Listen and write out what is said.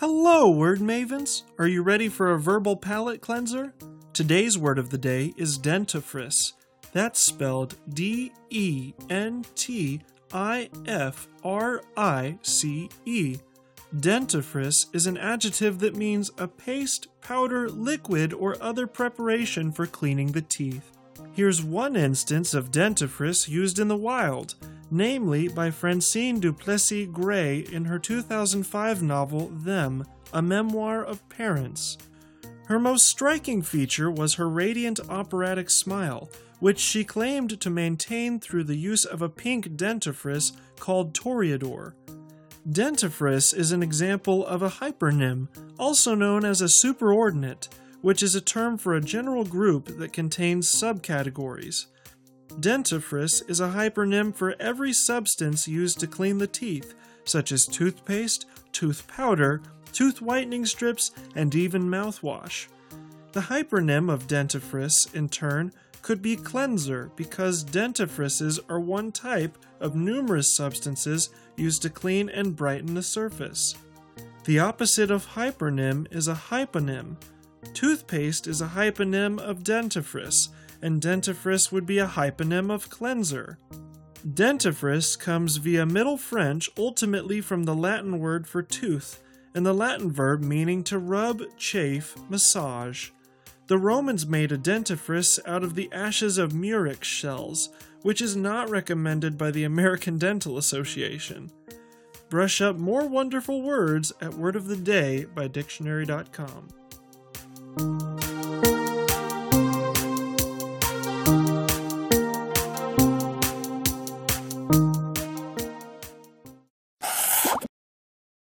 Hello, word mavens! Are you ready for a verbal palate cleanser? Today's word of the day is dentifrice. That's spelled D E N T I F R I C E. Dentifrice is an adjective that means a paste, powder, liquid, or other preparation for cleaning the teeth. Here's one instance of dentifrice used in the wild, namely by Francine du Plessix Gray in her 2005 novel Them, a memoir of parents. Her most striking feature was her radiant operatic smile, which she claimed to maintain through the use of a pink dentifrice called Toreador. Dentifrice is an example of a hypernym, also known as a superordinate, which is a term for a general group that contains subcategories. Dentifrice is a hypernym for every substance used to clean the teeth, such as toothpaste, tooth powder, tooth whitening strips, and even mouthwash. The hypernym of dentifrice, in turn, could be cleanser because dentifrices are one type of numerous substances used to clean and brighten the surface. The opposite of hypernym is a hyponym. Toothpaste is a hyponym of dentifrice, and dentifrice would be a hyponym of cleanser. Dentifrice comes via Middle French, ultimately from the Latin word for tooth, and the Latin verb meaning to rub, chafe, massage. The Romans made a dentifrice out of the ashes of murex shells, which is not recommended by the American Dental Association. Brush up more wonderful words at Word of the Day by Dictionary.com.